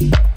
you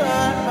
God.